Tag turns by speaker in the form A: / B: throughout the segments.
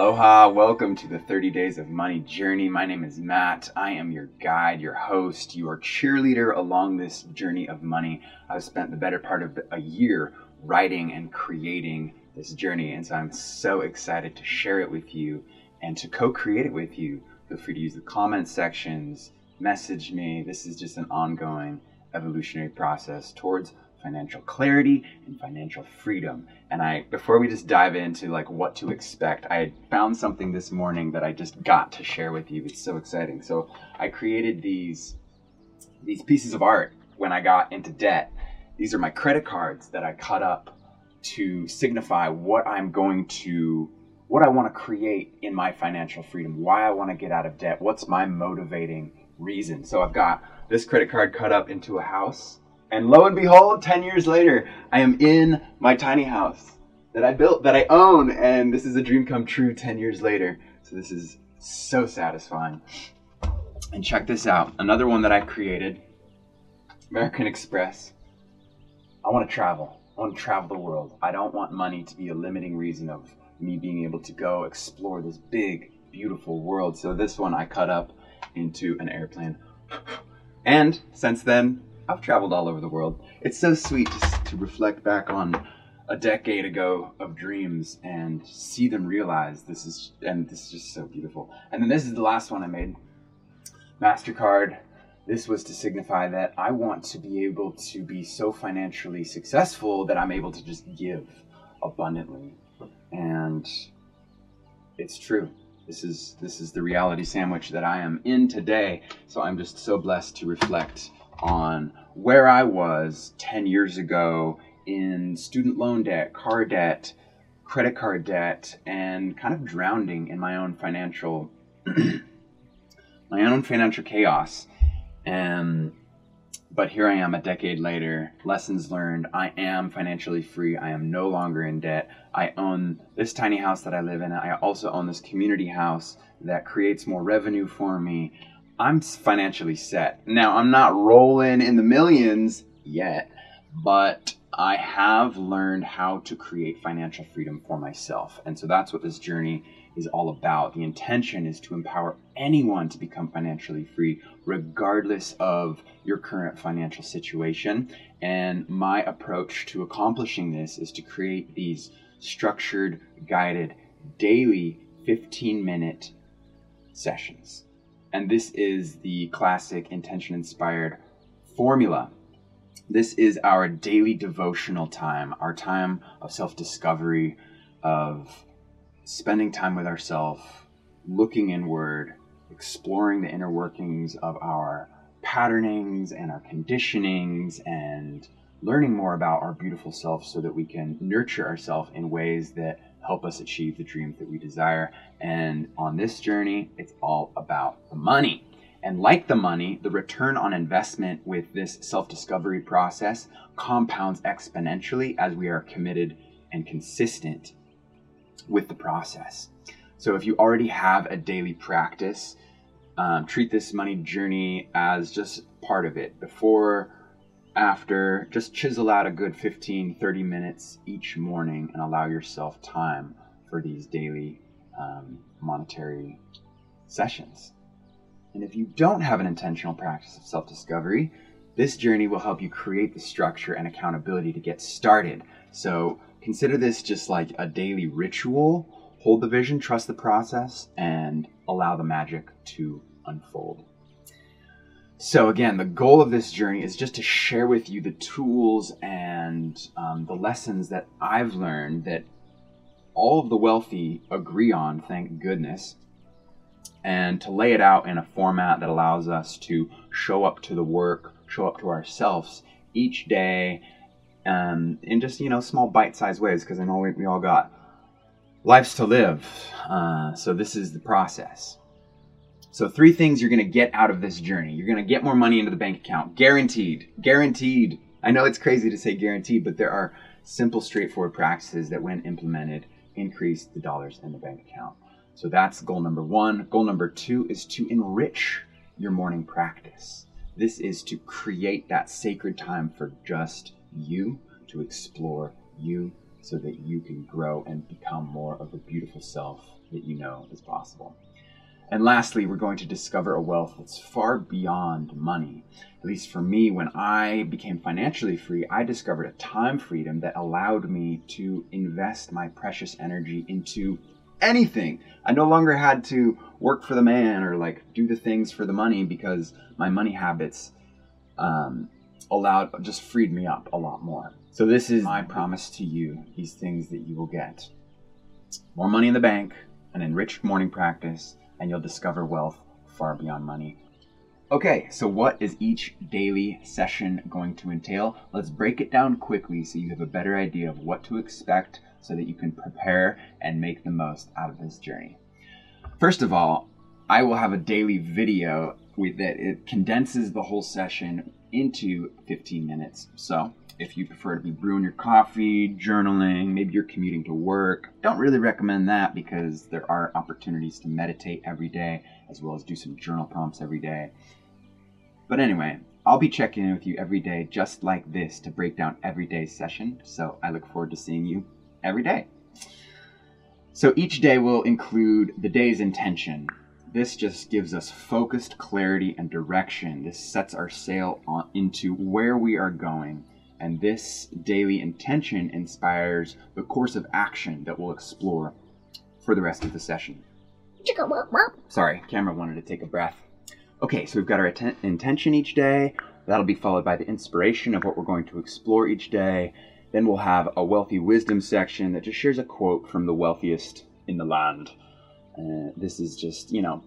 A: Aloha, welcome to the 30 Days of Money journey. My name is Matt. I am your guide, your host, your cheerleader along this journey of money. I've spent the better part of a year writing and creating this journey, and so I'm so excited to share it with you and to co create it with you. Feel free to use the comment sections, message me. This is just an ongoing evolutionary process towards financial clarity and financial freedom. And I before we just dive into like what to expect, I found something this morning that I just got to share with you. It's so exciting. So I created these these pieces of art when I got into debt. These are my credit cards that I cut up to signify what I'm going to what I want to create in my financial freedom, why I want to get out of debt, what's my motivating reason. So I've got this credit card cut up into a house and lo and behold, 10 years later, I am in my tiny house that I built, that I own, and this is a dream come true 10 years later. So this is so satisfying. And check this out another one that I created American Express. I want to travel. I want to travel the world. I don't want money to be a limiting reason of me being able to go explore this big, beautiful world. So this one I cut up into an airplane. And since then, I've traveled all over the world. It's so sweet to, to reflect back on a decade ago of dreams and see them realize this is and this is just so beautiful. And then this is the last one I made. Mastercard. This was to signify that I want to be able to be so financially successful that I'm able to just give abundantly. And it's true. This is this is the reality sandwich that I am in today. So I'm just so blessed to reflect on where I was 10 years ago in student loan debt, car debt, credit card debt, and kind of drowning in my own financial my own financial chaos. And but here I am a decade later, lessons learned. I am financially free. I am no longer in debt. I own this tiny house that I live in. I also own this community house that creates more revenue for me. I'm financially set. Now, I'm not rolling in the millions yet, but I have learned how to create financial freedom for myself. And so that's what this journey is all about. The intention is to empower anyone to become financially free, regardless of your current financial situation. And my approach to accomplishing this is to create these structured, guided, daily 15 minute sessions and this is the classic intention inspired formula. This is our daily devotional time, our time of self discovery, of spending time with ourselves, looking inward, exploring the inner workings of our patternings and our conditionings, and learning more about our beautiful self so that we can nurture ourselves in ways that help us achieve the dreams that we desire. And on this journey, it's all about the money. And like the money, the return on investment with this self discovery process compounds exponentially as we are committed and consistent with the process. So if you already have a daily practice, um, treat this money journey as just part of it. Before after, just chisel out a good 15, 30 minutes each morning and allow yourself time for these daily um, monetary sessions. And if you don't have an intentional practice of self discovery, this journey will help you create the structure and accountability to get started. So consider this just like a daily ritual. Hold the vision, trust the process, and allow the magic to unfold. So, again, the goal of this journey is just to share with you the tools and um, the lessons that I've learned that all of the wealthy agree on, thank goodness, and to lay it out in a format that allows us to show up to the work, show up to ourselves each day um, in just, you know, small bite sized ways because I know we, we, all got lives to live. Uh, so, this is the process. So, three things you're going to get out of this journey. You're going to get more money into the bank account, guaranteed. Guaranteed. I know it's crazy to say guaranteed, but there are simple, straightforward practices that, when implemented, increase the dollars in the bank account. So, that's goal number one. Goal number two is to enrich your morning practice. This is to create that sacred time for just you, to explore you, so that you can grow and become more of the beautiful self that you know is possible. And lastly, we're going to discover a wealth that's far beyond money. At least for me, when I became financially free, I discovered a time freedom that allowed me to invest my precious energy into anything. I no longer had to work for the man or like do the things for the money because my money habits um, allowed just freed me up a lot more. So this is my promise to you: these things that you will get more money in the bank, an enriched morning practice, and you'll discover wealth far beyond money. Okay, so what is each daily session going to entail? Let's break it down quickly so you have a better idea of what to expect so that you can prepare and make the most out of this journey. First of all, I will have a daily video with that it condenses the whole session into 15 minutes. So, if you prefer to be brewing your coffee, journaling, maybe you're commuting to work, don't really recommend that because there are opportunities to meditate every day as well as do some journal prompts every day. But anyway, I'll be checking in with you every day just like this to break down every day's session. So I look forward to seeing you every day. So each day will include the day's intention. This just gives us focused clarity and direction. This sets our sail on, into where we are going. And this daily intention inspires the course of action that we'll explore for the rest of the session. Sorry, camera wanted to take a breath. Okay, so we've got our atten- intention each day. That'll be followed by the inspiration of what we're going to explore each day. Then we'll have a wealthy wisdom section that just shares a quote from the wealthiest in the land. Uh, this is just, you know,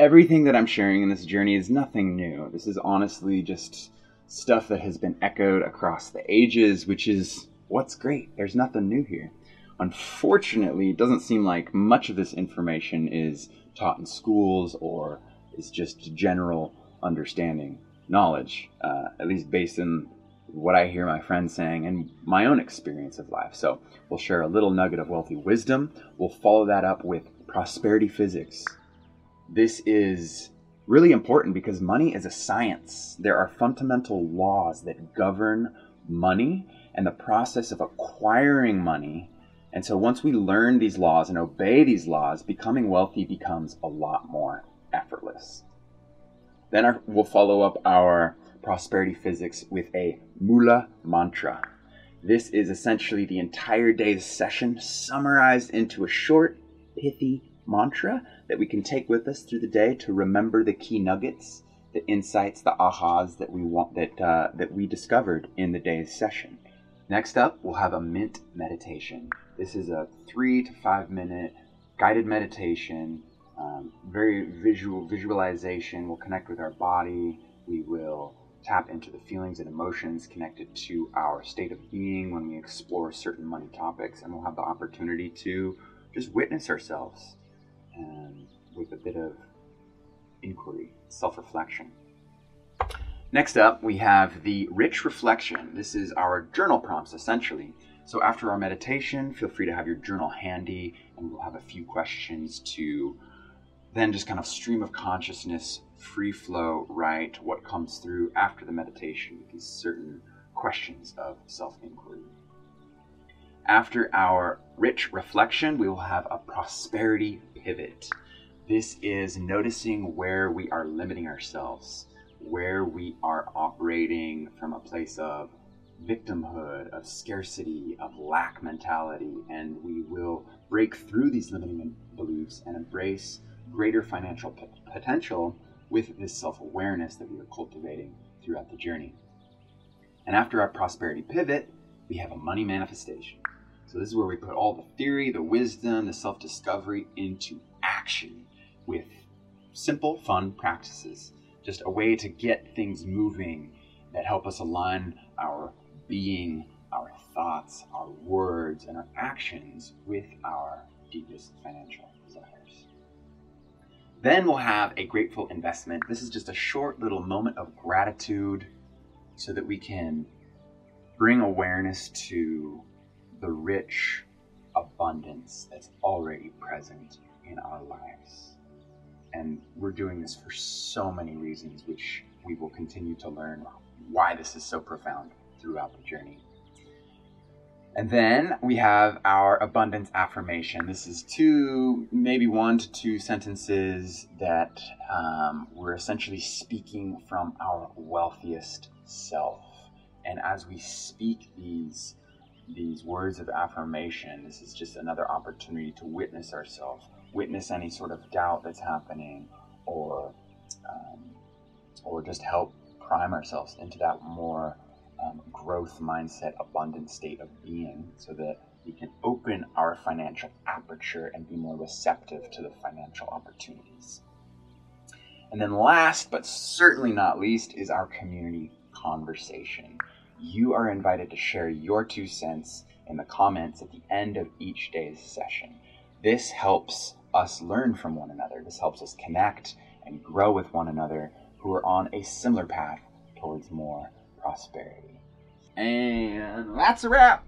A: everything that I'm sharing in this journey is nothing new. This is honestly just stuff that has been echoed across the ages, which is what's great. There's nothing new here. Unfortunately, it doesn't seem like much of this information is taught in schools or is just general understanding knowledge, uh, at least based in what I hear my friends saying and my own experience of life. So we'll share a little nugget of wealthy wisdom. We'll follow that up with prosperity physics. This is really important because money is a science. There are fundamental laws that govern money and the process of acquiring money. And so once we learn these laws and obey these laws, becoming wealthy becomes a lot more effortless. Then our, we'll follow up our prosperity physics with a Mula mantra. This is essentially the entire day's session summarized into a short, pithy mantra that we can take with us through the day to remember the key nuggets, the insights, the ahas that we want that uh, that we discovered in the day's session. Next up, we'll have a mint meditation. This is a three to five minute guided meditation, um, very visual visualization. We'll connect with our body. We will tap into the feelings and emotions connected to our state of being when we explore certain money topics, and we'll have the opportunity to just witness ourselves and with a bit of inquiry, self reflection. Next up, we have the rich reflection. This is our journal prompts essentially. So, after our meditation, feel free to have your journal handy, and we'll have a few questions to then just kind of stream of consciousness free flow write what comes through after the meditation with these certain questions of self inquiry. After our rich reflection, we will have a prosperity pivot. This is noticing where we are limiting ourselves, where we are operating from a place of victimhood, of scarcity, of lack mentality, and we will break through these limiting beliefs and embrace greater financial p- potential with this self awareness that we are cultivating throughout the journey. And after our prosperity pivot, we have a money manifestation. So, this is where we put all the theory, the wisdom, the self discovery into action with simple, fun practices. Just a way to get things moving that help us align our being, our thoughts, our words, and our actions with our deepest financial desires. Then we'll have a grateful investment. This is just a short little moment of gratitude so that we can bring awareness to the rich abundance that's already present in our lives. And we're doing this for so many reasons, which we will continue to learn why this is so profound throughout the journey. And then we have our abundance affirmation. This is two, maybe one to two sentences that um, we're essentially speaking from our wealthiest self. And as we speak these these words of affirmation, this is just another opportunity to witness ourselves, witness any sort of doubt that's happening, or um, or just help prime ourselves into that more um, growth mindset, abundant state of being so that we can open our financial aperture and be more receptive to the financial opportunities. And then, last but certainly not least, is our community conversation. You are invited to share your two cents in the comments at the end of each day's session. This helps us learn from one another. This helps us connect and grow with one another who are on a similar path towards more prosperity. And that's a wrap.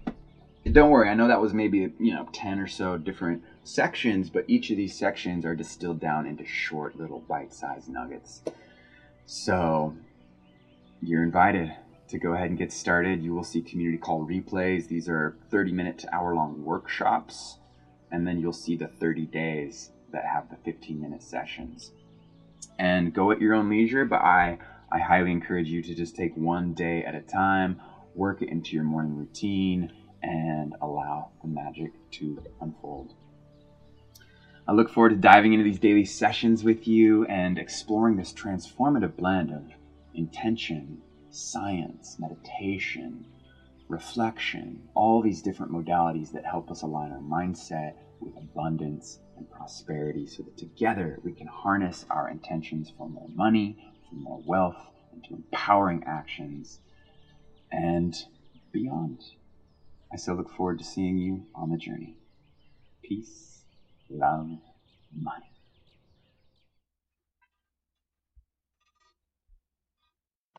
A: Don't worry, I know that was maybe, you know, 10 or so different sections, but each of these sections are distilled down into short little bite-sized nuggets. So, you're invited to go ahead and get started. You will see community call replays. These are 30 minute to hour long workshops. And then you'll see the 30 days that have the 15 minute sessions. And go at your own leisure, but I I highly encourage you to just take one day at a time, work it into your morning routine, and allow the magic to unfold. I look forward to diving into these daily sessions with you and exploring this transformative blend of intention, science, meditation, reflection, all these different modalities that help us align our mindset with abundance and prosperity so that together we can harness our intentions for more money, for more wealth, into empowering actions, and beyond. I so look forward to seeing you on the journey. Peace, love, money.